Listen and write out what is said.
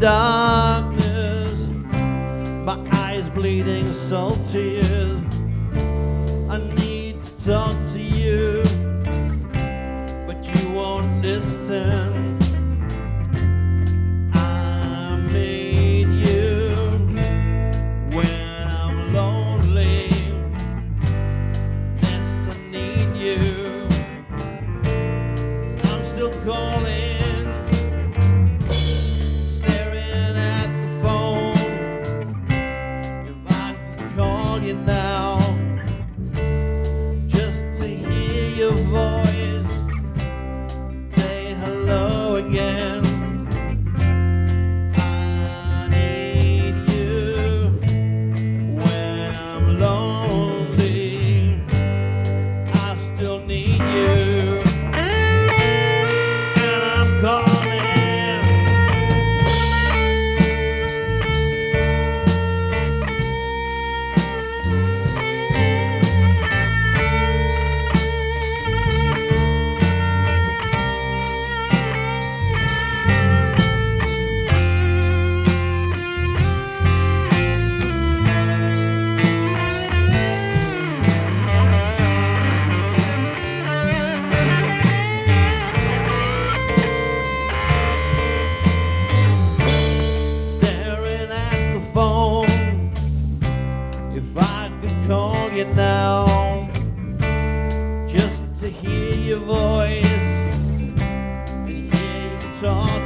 darkness, my eyes bleeding salty. I need to talk to you, but you won't listen. You, call you now, just to hear your voice and hear you talk